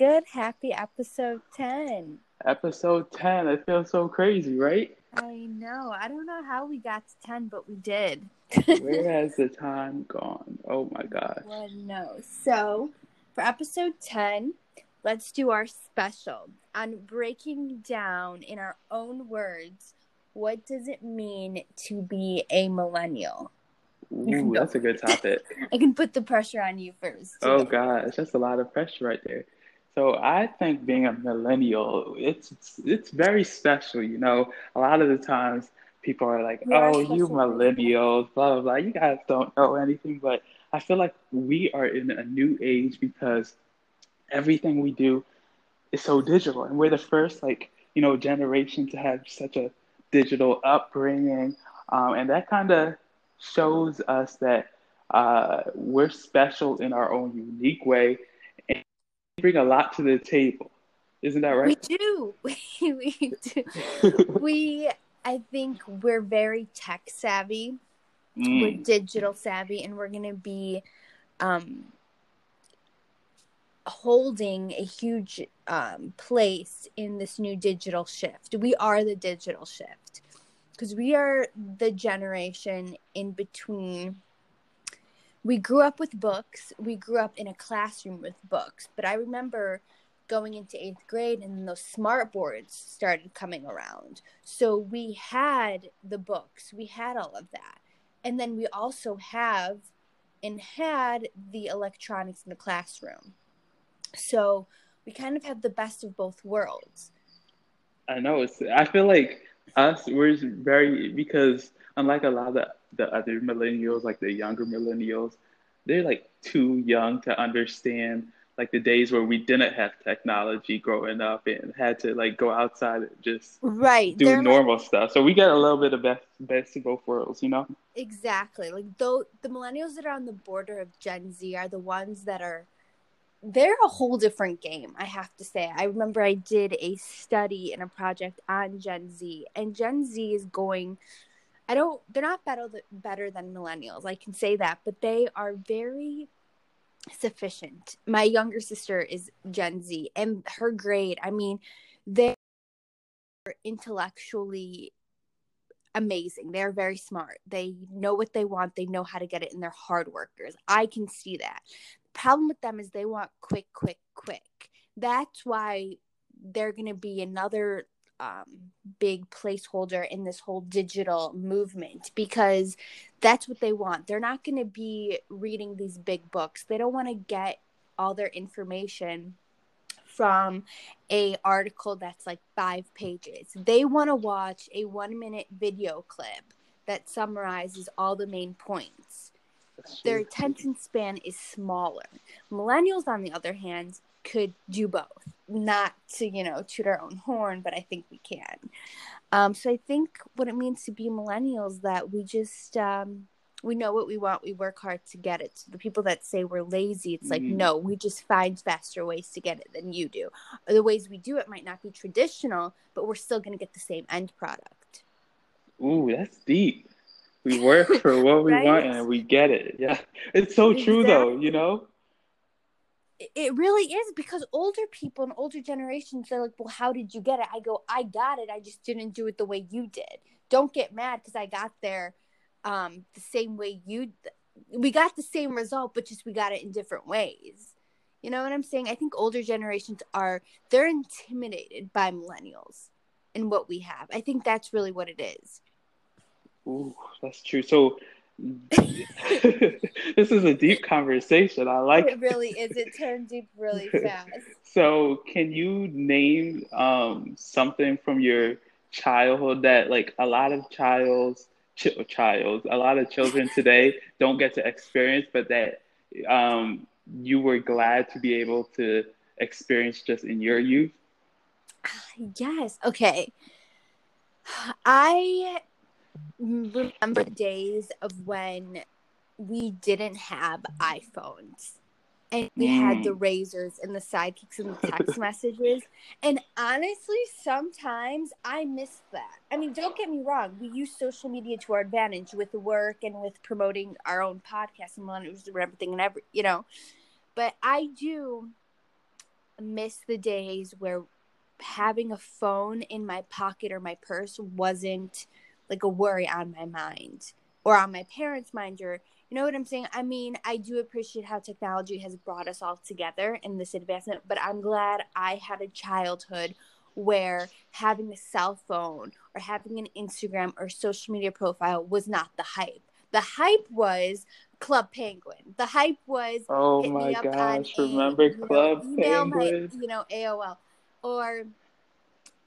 good? Happy episode 10. Episode 10. It feels so crazy, right? I know. I don't know how we got to 10, but we did. Where has the time gone? Oh my gosh. One knows. So, for episode 10, let's do our special on breaking down in our own words what does it mean to be a millennial? Ooh, that's a good topic. I can put the pressure on you first. Oh gosh, that's a lot of pressure right there. So I think being a millennial, it's it's, it's very special. You know, a lot of the times people are like, We are "Oh, you millennials, blah blah blah. You guys don't know anything." But I feel like we are in a new age because everything we do is so digital, and we're the first like you know generation to have such a digital upbringing, um, and that kind of shows us that uh, we're special in our own unique way bring a lot to the table. Isn't that right? We do. We, we do. we, I think we're very tech savvy. We're Mm, digital savvy, and we're going to be um, holding a huge um, place in this new digital shift. We are the digital shift because we are the generation in between. We grew up with books. We grew up in a classroom with books. But I remember going into eighth grade and those smart boards started coming around. So we had the books, we had all of that. And then we also have and had the electronics in the classroom. So we kind of have the best of both worlds. I know. It's, I feel like us, we're very, because unlike a lot of the, the other millennials, like the younger millennials, they're like too young to understand like the days where we didn't have technology growing up and had to like go outside and just Right. do They're like- normal stuff. So we get a little bit of best best of both worlds, you know? Exactly. Like though the millennials that are on the border of Gen Z are the ones that are they're a whole different game, I have to say. I remember I did a study and a project on Gen Z and Gen Z is going I don't they're not better better than millennials. I can say that, but they are very sufficient. My younger sister is Gen Z and her grade, I mean, they're intellectually amazing. They're very smart. They know what they want. They know how to get it, and they're hard workers. I can see that. Problem with them is they want quick, quick, quick. That's why they're going to be another um, big placeholder in this whole digital movement because that's what they want. They're not going to be reading these big books. They don't want to get all their information from a article that's like five pages. They want to watch a one minute video clip that summarizes all the main points. Their attention span is smaller. Millennials, on the other hand, could do both. Not to, you know, toot our own horn, but I think we can. Um, so I think what it means to be millennials that we just um, we know what we want. We work hard to get it. So the people that say we're lazy, it's like Mm. no, we just find faster ways to get it than you do. Or the ways we do it might not be traditional, but we're still going to get the same end product. Ooh, that's deep. We work for what we Right? want and we get it. Yeah. It's so true though, you know? It- It really is because older people and older generations, they're like, well, how did you get it? I go, I got it. I just didn't do it the way you did. Don't get mad because I got there um, the same way you. We got the same result, but just we got it in different ways. You know what I'm saying? I think older generations are they're intimidated by millennials and what we have. I think that's really what it is. Ooh, that's true. So this is a deep conversation. I like It really is. It turned deep really fast. So, can you name um, something from your childhood that, like, a lot of childs, ch- childs, a lot of children today don't get to experience, but that um, you were glad to be able to experience just in your youth? Yes. Okay. I remember the days of when we didn't have iPhones and we had the mm. razors and the sidekicks and the text messages. And honestly, sometimes I miss that. I mean, don't get me wrong. We use social media to our advantage with work and with promoting our own podcast and millennials and everything and every, you know. But I do miss the days where having a phone in my pocket or my purse wasn't like a worry on my mind or on my parents' mind or you know what I'm saying? I mean, I do appreciate how technology has brought us all together in this advancement, but I'm glad I had a childhood where having a cell phone or having an Instagram or social media profile was not the hype. The hype was Club Penguin. The hype was oh my gosh, remember a, Club know, Penguin? My, you know, AOL or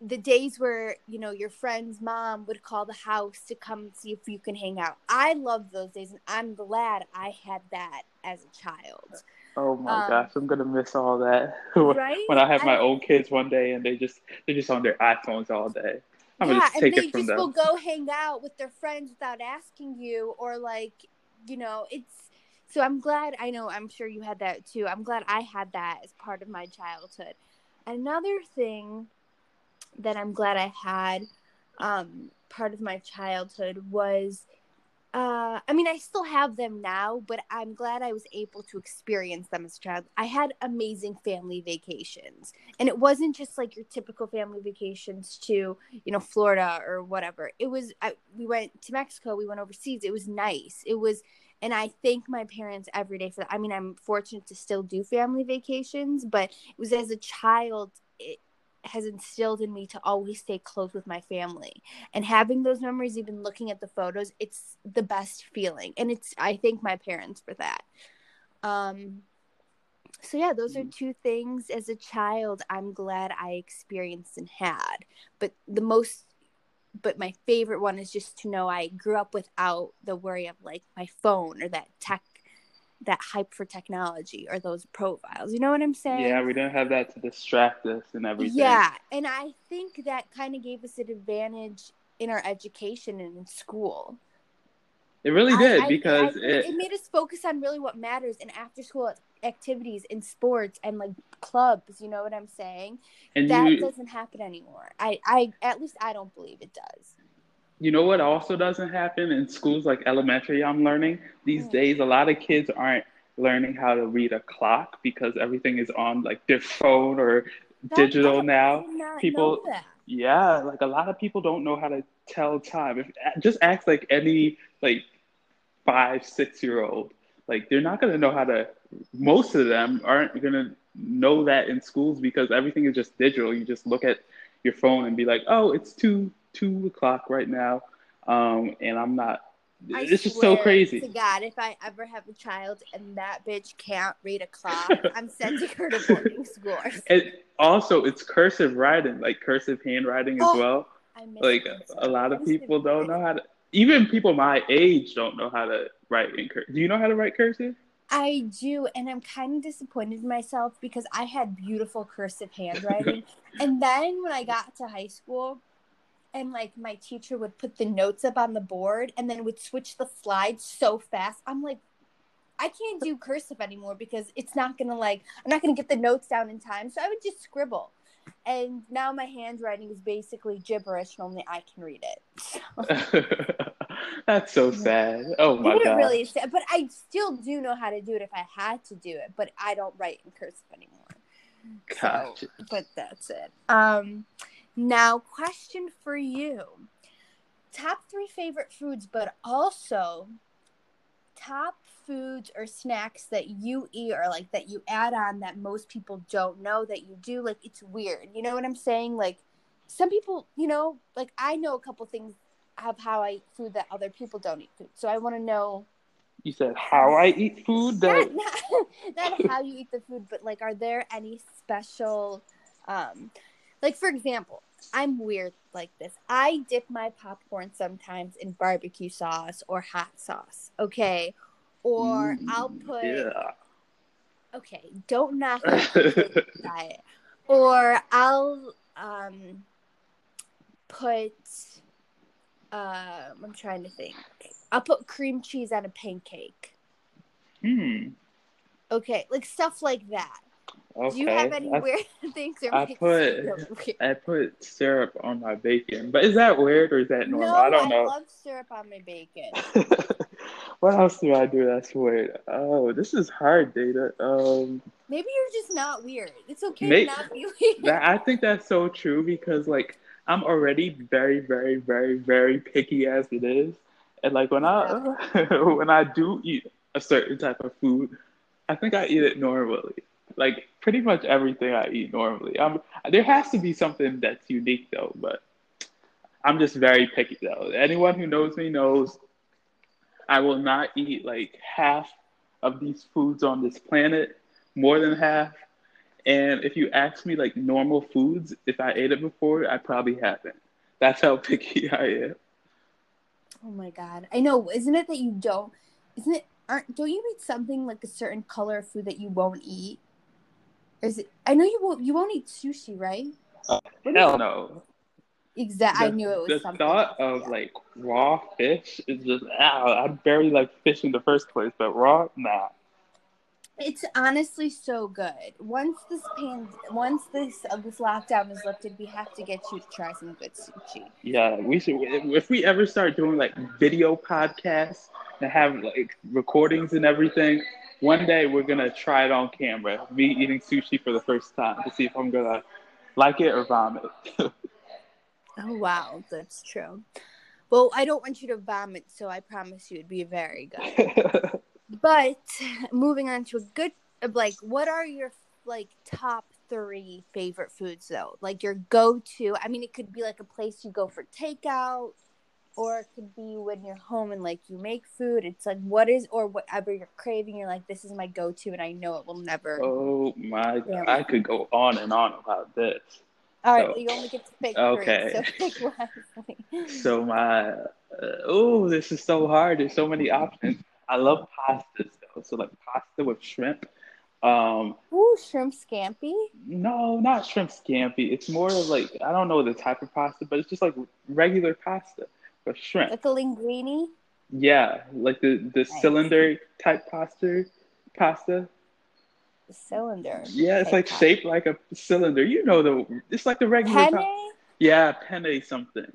the days where you know your friend's mom would call the house to come see if you can hang out. I love those days, and I'm glad I had that as a child. Oh my um, gosh, I'm gonna miss all that. Right? when I have my I, own kids one day and they just they're just on their iPhones all day. I'm yeah, gonna just take and they it from just them. will go hang out with their friends without asking you, or like, you know, it's. So I'm glad. I know. I'm sure you had that too. I'm glad I had that as part of my childhood. Another thing that I'm glad I had um, part of my childhood was uh, I mean, I still have them now, but I'm glad I was able to experience them as a child. I had amazing family vacations, and it wasn't just like your typical family vacations to, you know, Florida or whatever. It was, I, we went to Mexico, we went overseas. It was nice. It was, and I thank my parents every day for that. I mean, I'm fortunate to still do family vacations, but it was as a child, it, has instilled in me to always stay close with my family. And having those memories even looking at the photos it's the best feeling. And it's i thank my parents for that. Um so yeah those are mm-hmm. two things as a child i'm glad i experienced and had. But the most but my favorite one is just to know i grew up without the worry of like my phone or that tech that hype for technology or those profiles. You know what I'm saying? Yeah, we didn't have that to distract us and everything. Yeah, and I think that kind of gave us an advantage in our education and in school. It really did I, because I, I, it, it made us focus on really what matters in after school activities in sports and like clubs. You know what I'm saying? And that you, doesn't happen anymore. I, I at least I don't believe it does you know what also doesn't happen in schools like elementary i'm learning? These days a lot of kids aren't learning how to read a clock because everything is on like their phone or that, digital now. people yeah like a lot of people don't know how to tell time. If just ask like any like five six year old like they're not going to know how to most of them aren't going to know that in schools because everything is just digital. You just look at your phone and be like oh it's two two o'clock right now, um, and I'm not. I it's just so crazy. To God, if I ever have a child and that bitch can't read a clock, I'm sending her to boarding school. And also, it's cursive writing, like cursive handwriting as oh, well. like a lot of people don't know how to. Even people my age don't know how to write in cursive. Do you know how to write cursive? I do, and I'm kind of disappointed in myself because I had beautiful cursive handwriting, and then when I got to high school, and like my teacher would put the notes up on the board and then would switch the slides so fast. I'm like, I can't do cursive anymore because it's not gonna like I'm not gonna get the notes down in time. So I would just scribble. And now my handwriting is basically gibberish and only I can read it. That's so sad. Oh my god. really sad, but I still do know how to do it if I had to do it, but I don't write in cursive anymore. Gotcha. So, but that's it. Um now, question for you top three favorite foods, but also top foods or snacks that you eat or like that you add on that most people don't know that you do. Like, it's weird. You know what I'm saying? Like, some people, you know, like I know a couple things of how I eat food that other people don't eat food. So I want to know. You said how I eat food? That... Not, not, not how you eat the food, but like, are there any special um, like for example, I'm weird like this. I dip my popcorn sometimes in barbecue sauce or hot sauce. Okay. Or mm, I'll put yeah. Okay, don't knock diet. Or I'll um put um I'm trying to think. I'll put cream cheese on a pancake. Hmm. Okay, like stuff like that. Okay. Do you have any I, weird things? Or I put? I put syrup on my bacon, but is that weird or is that normal? No, I don't know. I love syrup on my bacon. what else do I do that's weird? Oh, this is hard, Dana. Um, Maybe you're just not weird. It's okay May- to not be weird. that, I think that's so true because like I'm already very, very, very, very picky as it is, and like when I when I do eat a certain type of food, I think I eat it normally. Like pretty much everything I eat normally. Um, there has to be something that's unique though, but I'm just very picky though. Anyone who knows me knows I will not eat like half of these foods on this planet, more than half. And if you ask me like normal foods, if I ate it before, I probably haven't. That's how picky I am. Oh my god. I know. Isn't it that you don't isn't it aren't don't you eat something like a certain color of food that you won't eat? Is it I know you won't you won't eat sushi, right? Is Hell no. Exactly. I knew it was the something. thought of that. like raw fish is just ow. I barely like fish in the first place, but raw, nah. It's honestly so good. Once this pan, once this uh, this lockdown is lifted, we have to get you to try some good sushi. Yeah, we should. If we ever start doing like video podcasts and have like recordings and everything, one day we're gonna try it on camera. Me eating sushi for the first time to see if I'm gonna like it or vomit. Oh wow, that's true. Well, I don't want you to vomit, so I promise you it'd be very good. But moving on to a good, like, what are your like top three favorite foods though? Like your go-to. I mean, it could be like a place you go for takeout, or it could be when you're home and like you make food. It's like what is or whatever you're craving. You're like, this is my go-to, and I know it will never. oh my god, Yeah. I could go on and on about this. All right, so- well, you only get to pick Okay. three, so pick. So my, uh, oh, this is so hard. There's so many options. I love pastas though. So like pasta with shrimp. Um, Ooh, shrimp scampi. no, not shrimp scampi. It's more of like I don't know the type of pasta, but it's just like regular pasta with shrimp. Like a linguine. Yeah, like the the Nice. cylinder type pasta. Pasta. The cylinder. Yeah, it's like pasta. shaped like a cylinder. You know the. It's like the regular. Penne. yeah, penne something.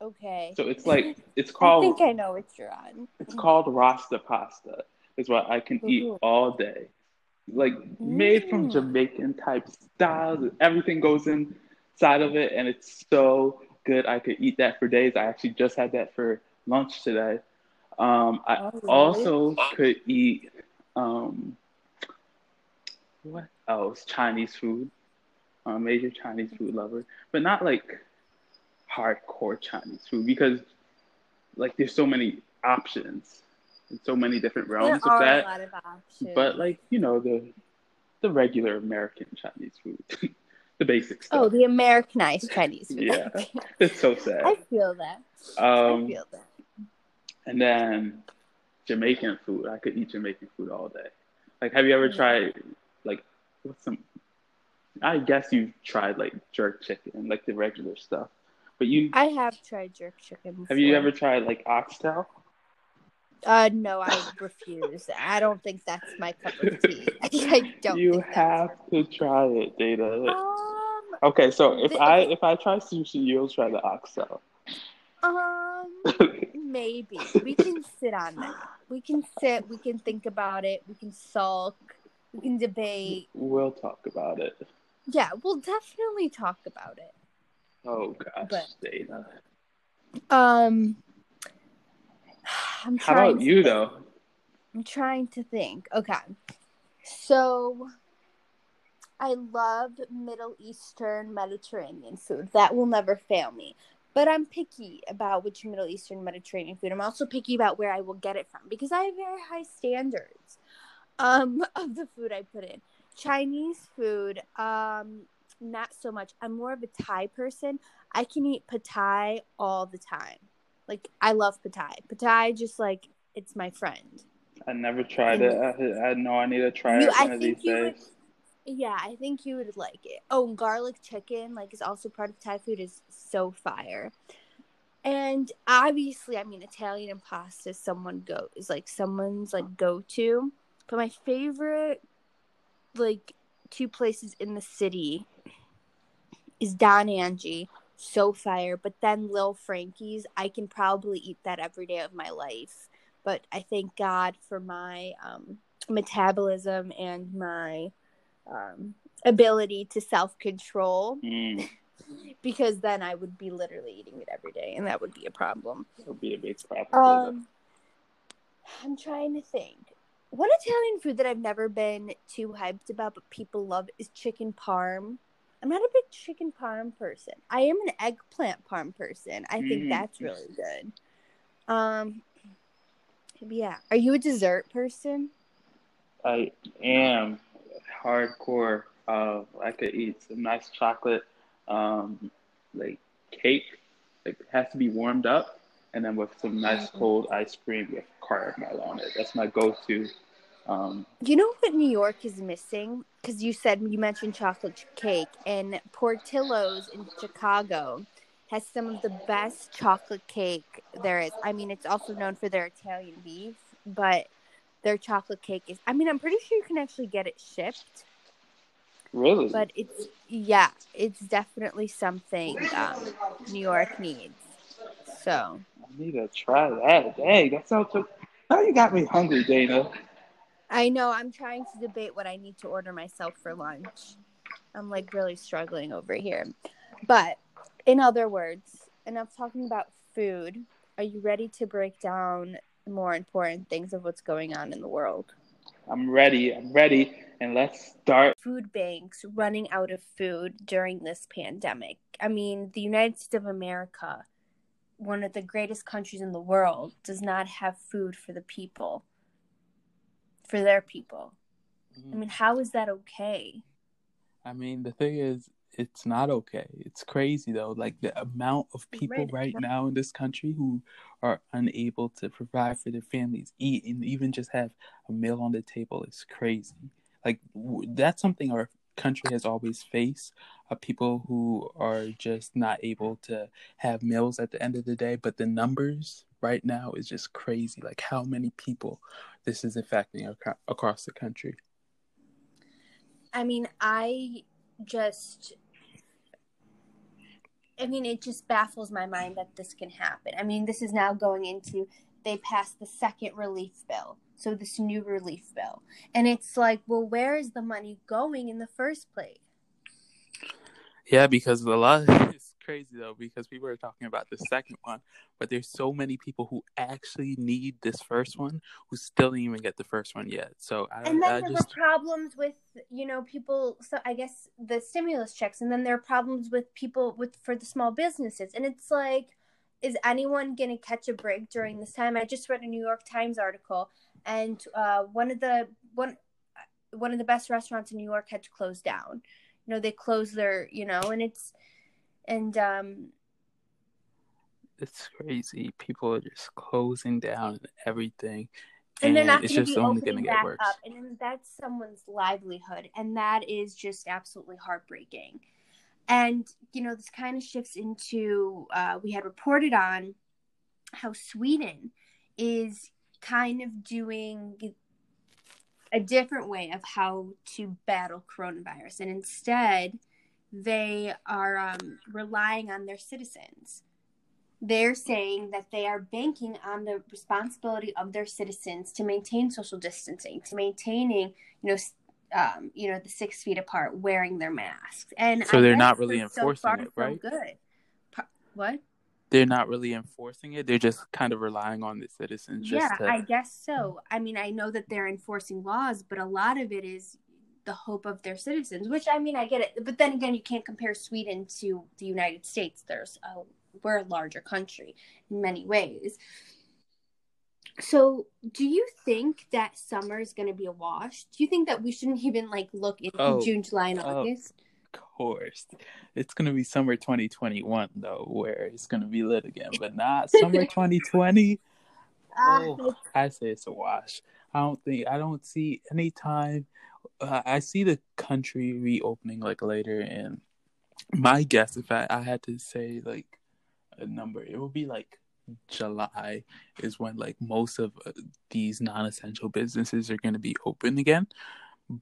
Okay. So it's like it's called. I think I know what you're on. It's called rasta pasta. Is what I can eat all day. Like made from Mm. Jamaican type styles. Everything goes inside of it, and it's so good. I could eat that for days. I actually just had that for lunch today. Um, I Oh, really? also could eat um, what else? Chinese food. I'm a major Chinese food lover, but not like hardcore Chinese food because like there's so many options, and so many different realms are of that. of. But like you know the the regular American Chinese food, the basic stuff. oh, the Americanized Chinese food. Yeah. it's so sad. I feel that. I Um, feel that. and then Jamaican food. I could eat Jamaican food all day. Like, have you ever tried like what's some? I guess you've tried like jerk chicken, like the regular stuff. But you I have tried jerk chicken. Before. have you ever tried like oxtail? Uh, no, I refuse. I don't think that's my cup of tea. I don't. you have to try it, Dana. Um, Okay, so if I if I try sushi, you'll try the oxo. um, maybe we can sit on that. We can sit. We can think about it. We can sulk. We can debate. we'll talk about it. Yeah, we'll definitely talk about it. Oh gosh, But- Dana. Um, I'm trying How about you think. though? I'm trying to think. Okay. So I love Middle Eastern Mediterranean food. That will never fail me. But I'm picky about which Middle Eastern Mediterranean food. I'm also picky about where I will get it from because I have very high standards um of the food I put in. Chinese food, um, not so much. I'm more of a Thai person. I can eat pad thai all the time. Like I love pad thai. Pad thai just like it's my friend. I never tried it. I, I know I need to try You- it I one of these you would- days. Yeah, I think you would like it. Oh, garlic chicken, like, is also part of Thai food, is so fire. And obviously, I mean, Italian and pasta, someone go is like someone's like go to. But my favorite, like, two places in the city is Don Angie, so fire. But then Lil Frankie's, I can probably eat that every day of my life. But I thank God for my um, metabolism and my um, ability to self control. Mm, because then I would be literally eating it every day, and that would be a problem. that would be a big problem. Um, I'm trying to think. One Italian food that I've never been too hyped about, but people love is chicken parm. I'm not a big chicken parm person. I am an eggplant parm person. I think Mm. that's really good. Um, yeah. Are you a dessert person? I am hardcore. Uh, I could eat some nice chocolate, um, like cake. Like it has to be warmed up, and then with some nice Mhm. cold ice cream with caramel on it. That's my go-to. Um, You know what New York is missing? Because you said you mentioned chocolate cake, and Portillo's in Chicago has some of the best chocolate cake there is. I mean, it's also known for their Italian beef, but their chocolate cake is. I mean, I'm pretty sure you can actually get it shipped, really, but it's yeah, it's definitely something um, New York needs. So I need to try that. Dang, that sounds so. Now you got me hungry, Dana. I know I'm trying to debate what I need to order myself for lunch. I'm like really struggling over here. But in other words, enough talking about food. Are you ready to break down more important things of what's going on in the world? I'm ready. I'm ready, and let's start. Food banks running out of food during this pandemic. I mean, the United States of America, one of the greatest countries in the world, does not have food for the people, for their people. Mm-hmm. I mean, how is that okay? I mean, the thing is, it's not okay. It's crazy though. Like the amount of people Right. right now in this country who are unable to provide for their families, eat, and even just have a meal on the table is crazy. Like w- that's something our country has always faced. Uh, people who are just not able to have meals at the end of the day. But the numbers right now is just crazy. Like how many people this is affecting ac- across the country. I mean, I just I mean, it just baffles my mind that this can happen. I mean, this is now going into they passed the second relief bill. So this new relief bill. And it's like, well, where is the money going in the first place? Yeah, because a lot crazy though because people are talking about the second one, but there's so many people who actually need this first one who still didn't even get the first one yet. So I, And then I there just were problems with, you know, people. So I guess the stimulus checks, and then there are problems with people with for the small businesses, and it's like, is anyone going to catch a break during this time? I just read a New York Times article, and uh, one of the one one of the best restaurants in New York had to close down. You know, they closed their, you know, and it's and um it's crazy. People are just closing down and everything. and they're not it's just be only gonna get worse. up and then that's someone's livelihood and that is just absolutely heartbreaking and you know this kind of shifts into uh, we had reported on how sweden is kind of doing a different way of how to battle coronavirus and instead they are um, relying on their citizens they're saying that they are banking on the responsibility of their citizens to maintain social distancing, to maintaining, you know, um, you know, the six feet apart, wearing their masks, and So I they're not really enforcing far, it, right? Good. What? They're not really enforcing it. They're just kind of relying on the citizens just Yeah, to I guess so. I mean, I know that they're enforcing laws, but a lot of it is the hope of their citizens. Which I mean, I get it, but then again, you can't compare Sweden to the United States. There's a we're a larger country in many ways. So, do you think that summer is going to be a wash? Do you think that we shouldn't even like look into Oh, June, July, and. August? Of course. It's gonna be summer 2021 though, where it's gonna be lit again, but not summer 2020. Ah, Oh, I say it's a wash. I don't think I don't see any time. Uh, I see the country reopening like later, and my guess, if I, I had to say like a number, it would be like July is when like most of uh, these non-essential businesses are going to be open again.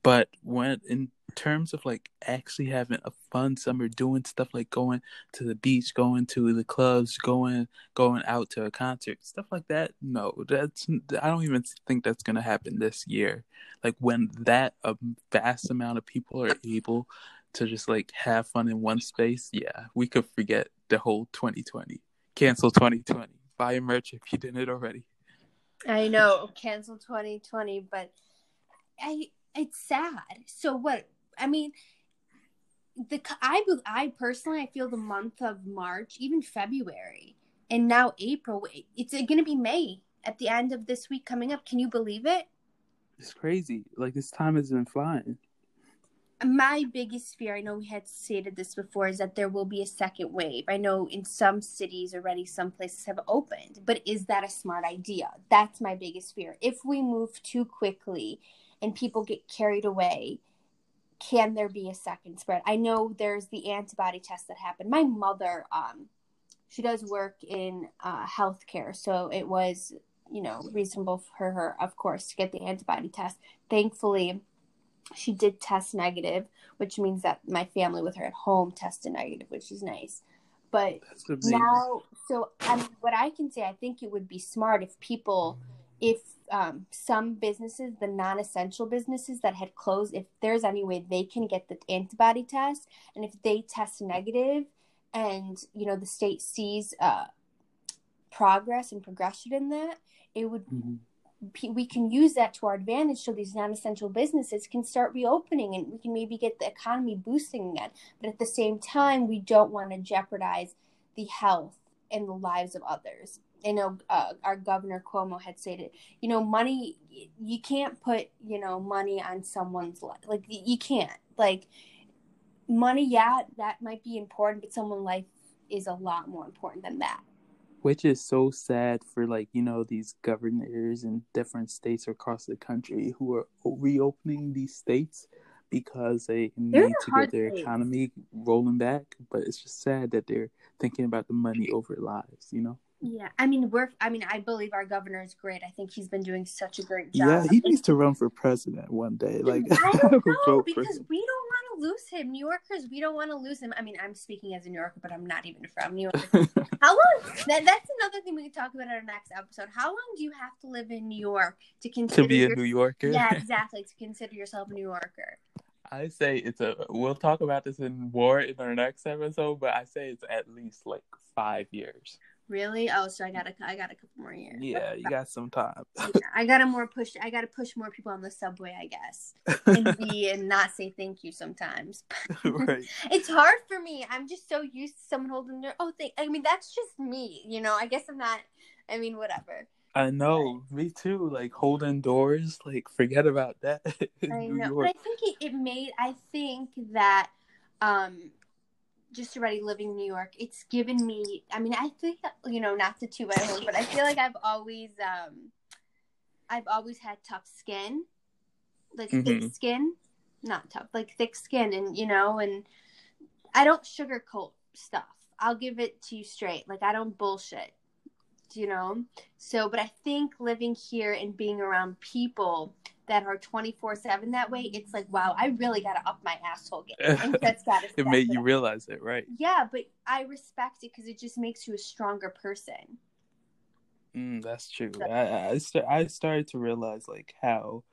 But when in terms of like actually having a fun summer, doing stuff like going to the beach, going to the clubs, going going out to a concert, stuff like that. No, that's I don't even think that's gonna happen this year. Like when that a vast amount of people are able to just like have fun in one space, yeah, we could forget the whole 2020. Cancel 2020. Buy a merch if you didn't already. I know, cancel 2020, but I it's sad. So what? I mean, the I I personally I feel the month of March, even February, and now April. It's going to be May at the end of this week coming up. Can you believe it? It's crazy. Like this time has been flying. My biggest fear, I know we had stated this before, is that there will be a second wave. I know in some cities already, some places have opened, but is that a smart idea? That's my biggest fear. If we move too quickly and people get carried away, can there be a second spread? I know there's the antibody test that happened. My mother, um, she does work in uh, healthcare, so it was, you know, reasonable for her, of course, to get the antibody test. Thankfully, she did test negative, which means that my family with her at home tested negative, which is nice. But now, so um, what I can say, I think it would be smart if people, if um, some businesses, the non-essential businesses that had closed, if there's any way they can get the antibody test, and if they test negative, and you know the state sees uh, progress and progression in that, it would. Mm-hmm. We can use that to our advantage so these non essential businesses can start reopening and we can maybe get the economy boosting again. But at the same time, we don't want to jeopardize the health and the lives of others. I know uh, our governor Cuomo had stated, you know, money you can't put you know money on someone's life. Like you can't like money. Yeah, that might be important, but someone's life is a lot more important than that. Which is so sad for like you know these governors in different states across the country who are reopening these states because they need to get their economy rolling back. But it's just sad that they're thinking about the money over lives. You know. Yeah, I mean we're. I mean, I believe our governor is great. I think he's been doing such a great job. Yeah, he needs to run for president one day. Like I don't know because we don't want to lose him. New Yorkers, we don't want to lose him. I mean, I'm speaking as a New Yorker, but I'm not even from New York. How long? That, that's another thing we can talk about in our next episode. How long do you have to live in New York to consider to be a New Yorker? Yeah, exactly. To consider yourself a New Yorker. I say it's a. We'll talk about this in more in our next episode, but I say it's at least like five years. Really? Oh, so I got a, I got a couple more years. Yeah, you got some time. yeah, I got to more push. I got to push more people on the subway, I guess, and be and not say thank you sometimes. right. It's hard for me. I'm just so used to someone holding their. Oh, thank. I mean, that's just me. You know. I guess I'm not. I mean, whatever. I know, me too. Like holding doors, like forget about that. I know, but I think it, it made. I think that um just already living in New York, it's given me. I mean, I think you know, not to two my horn, but I feel like I've always, um, I've always had tough skin, like mm-hmm. thick skin, not tough, like thick skin, and you know, and I don't sugarcoat stuff. I'll give it to you straight. Like I don't bullshit, you know. So, but I think living here and being around people that are 24 7 that way it's like wow i really gotta up my asshole game. That's gotta it made you realize it right. Yeah but i respect it because it just makes you a stronger person. Mm, that's true. I, I, st- I started to realize like how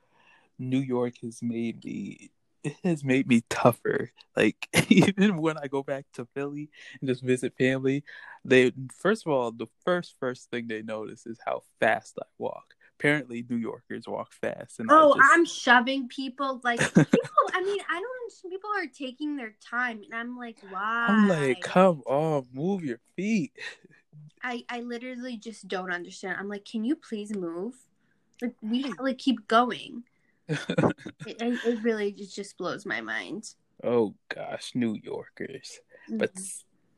new york has made me it has made me tougher. Like even when I go back to Philly and just visit family, they first of all the first first thing they notice is how fast I walk apparently New Yorkers walk fast. And oh, just... I'm shoving people like people. I mean, I don't understand. People are taking their time, and I'm like, why? I'm like, come on, move your feet. I I literally just don't understand. I'm like, can you please move? Like we like keep going. it, it, really just blows my mind. Oh gosh, New Yorkers. Mm-hmm. But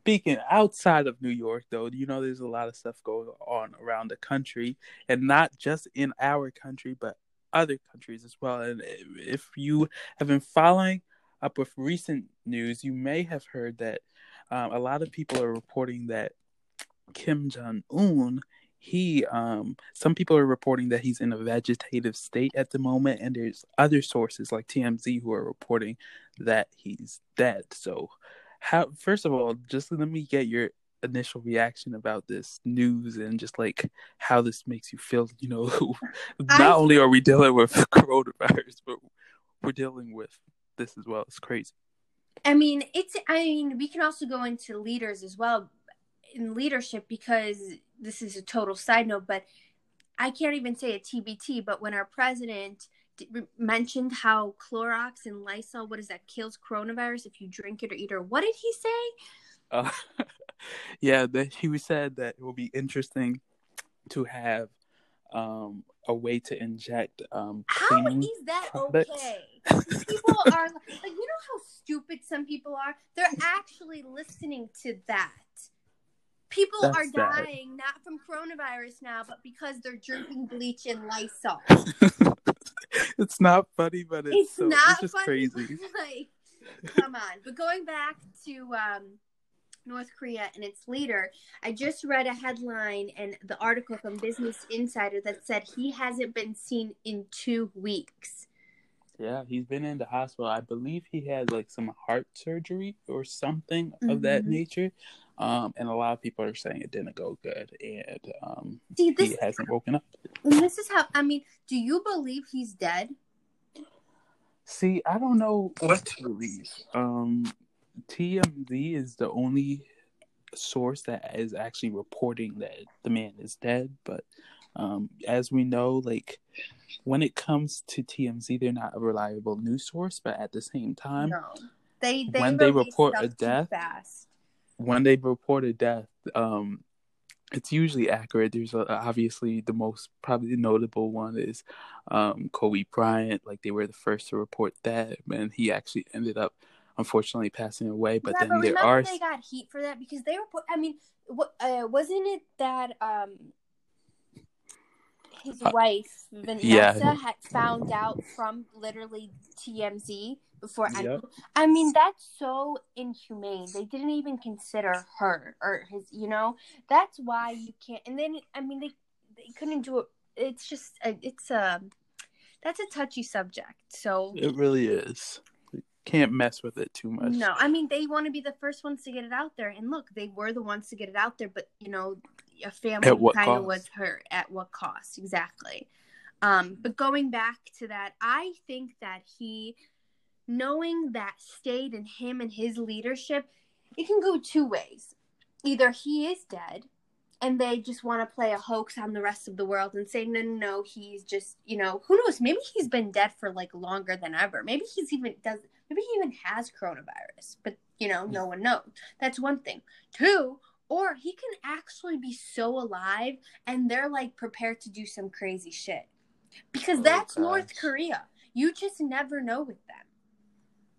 speaking outside of New York, though, you know, there's a lot of stuff going on around the country, and not just in our country, but other countries as well. And if you have been following up with recent news, you may have heard that um, a lot of people are reporting that Kim Jong Un he um some people are reporting that he's in a vegetative state at the moment and there's other sources like TMZ who are reporting that he's dead. So how first of all, just let me get your initial reaction about this news and just like how this makes you feel, you know, not I- only are we dealing with coronavirus, but we're dealing with this as well. It's crazy. I mean, it's. I mean, we can also go into leaders as well in leadership because this is a total side note, but I can't even say a TBT. But when our president mentioned how Clorox and Lysol, what is that, kills coronavirus if you drink it or eat it, or what did he say? Uh, yeah, that he said that it will be interesting to have um, a way to inject um, How is that products. okay? People are like, you know how stupid some people are? They're actually listening to that. People That's are dying not from coronavirus now, but because they're drinking bleach and Lysol. it's not funny, but it's, It's so, not it's just funny. crazy. like, come on. But going back to um, North Korea and its leader, I just read a headline and the article from Business Insider that said he hasn't been seen in two weeks. Yeah, he's been in the hospital. I believe he had like some heart surgery or something of that Mhm. nature. Um, and a lot of people are saying it didn't go good, and um, See, this he hasn't woken up. And this is how I mean, do you believe he's dead? See, I don't know what to believe. Um, TMZ is the only source that is actually reporting that the man is dead. But um, as we know, like when it comes to TMZ, they're not a reliable news source. But at the same time, no. They they when they report a death, fast. when they report a death, um, it's usually accurate. There's uh obviously the most probably notable one is um, Kobe Bryant. Like they were the first to report that, and he actually ended up unfortunately passing away. But yeah, then but there are they got heat for that because they report. I mean, what uh, wasn't it that um his Uh, wife Vanessa yeah. had found out from literally TMZ before Yep. I mean, that's so inhumane. They didn't even consider her or his. You know, that's why you can't. And then I mean, they they couldn't do it. It's just uh, it's a that's a touchy subject. So it really is. Can't mess with it too much. no, I mean they want to be the first ones to get it out there, and look, they were the ones to get it out there. But you know, a family kind of was hurt. At what cost? Exactly. Um, but going back to that, I think that he, knowing that stayed in him and his leadership, it can go two ways. Either he is dead, and they just want to play a hoax on the rest of the world and say, no, no, no, he's just, you know, who knows? Maybe he's been dead for like longer than ever. Maybe he's even does. Maybe he even has coronavirus, but you know, no one knows. That's one thing. Two, or he can actually be so alive and they're like prepared to do some crazy shit. Because Oh, that's North. Korea. You just never know with them.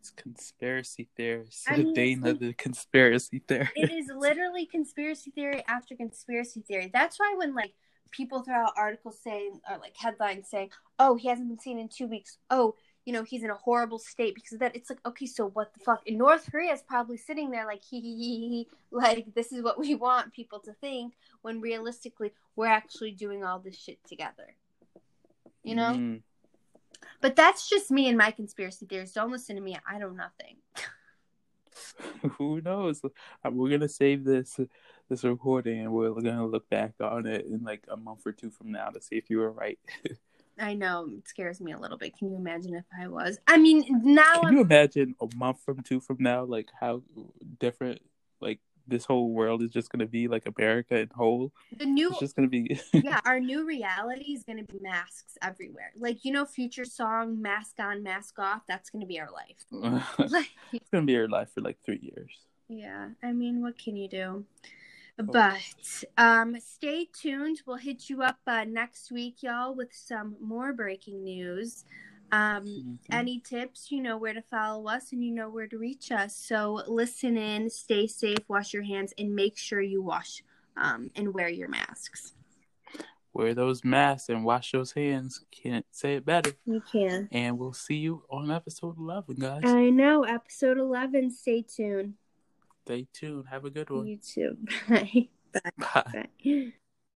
It's conspiracy theorists. I mean, Dana, the conspiracy theory It is literally conspiracy theory after conspiracy theory. That's why when like people throw out articles saying or like headlines saying, "Oh, he hasn't been seen in 2 weeks." Oh, you know, he's in a horrible state because of that. It's like, okay, so what the fuck? And North Korea is probably sitting there like, hee hee hee hee, like this is what we want people to think when realistically we're actually doing all this shit together. You know? Mm. But that's just me and my conspiracy theories. Don't listen to me. I know nothing. Who knows? Uh, We're gonna save this this recording, and we're gonna look back on it in like a month or two from now to see if you were right. I know it scares me a little bit. Can you imagine if I was? I mean, now Can I'm you imagine a month from two from now, like how different like this whole world is just gonna be, like America in whole? the new It's just gonna be. yeah, our new reality is going to be masks everywhere. Like you know, future song "Mask On, Mask Off." That's going to be our life. it's gonna be our life for like three years. yeah, I mean, what can you do? But um, stay tuned. We'll hit you up uh, next week, y'all, with some more breaking news. Um, Mhm. any tips, you know where to follow us and you know where to reach us. So listen in, stay safe, wash your hands, and make sure you wash um, and wear your masks. Wear those masks and wash those hands. Can't say it better. You can. And we'll see you on episode eleven, guys. I know. Episode 11. Stay tuned. Stay tuned. Have a good one. You too. Bye. Bye. Bye.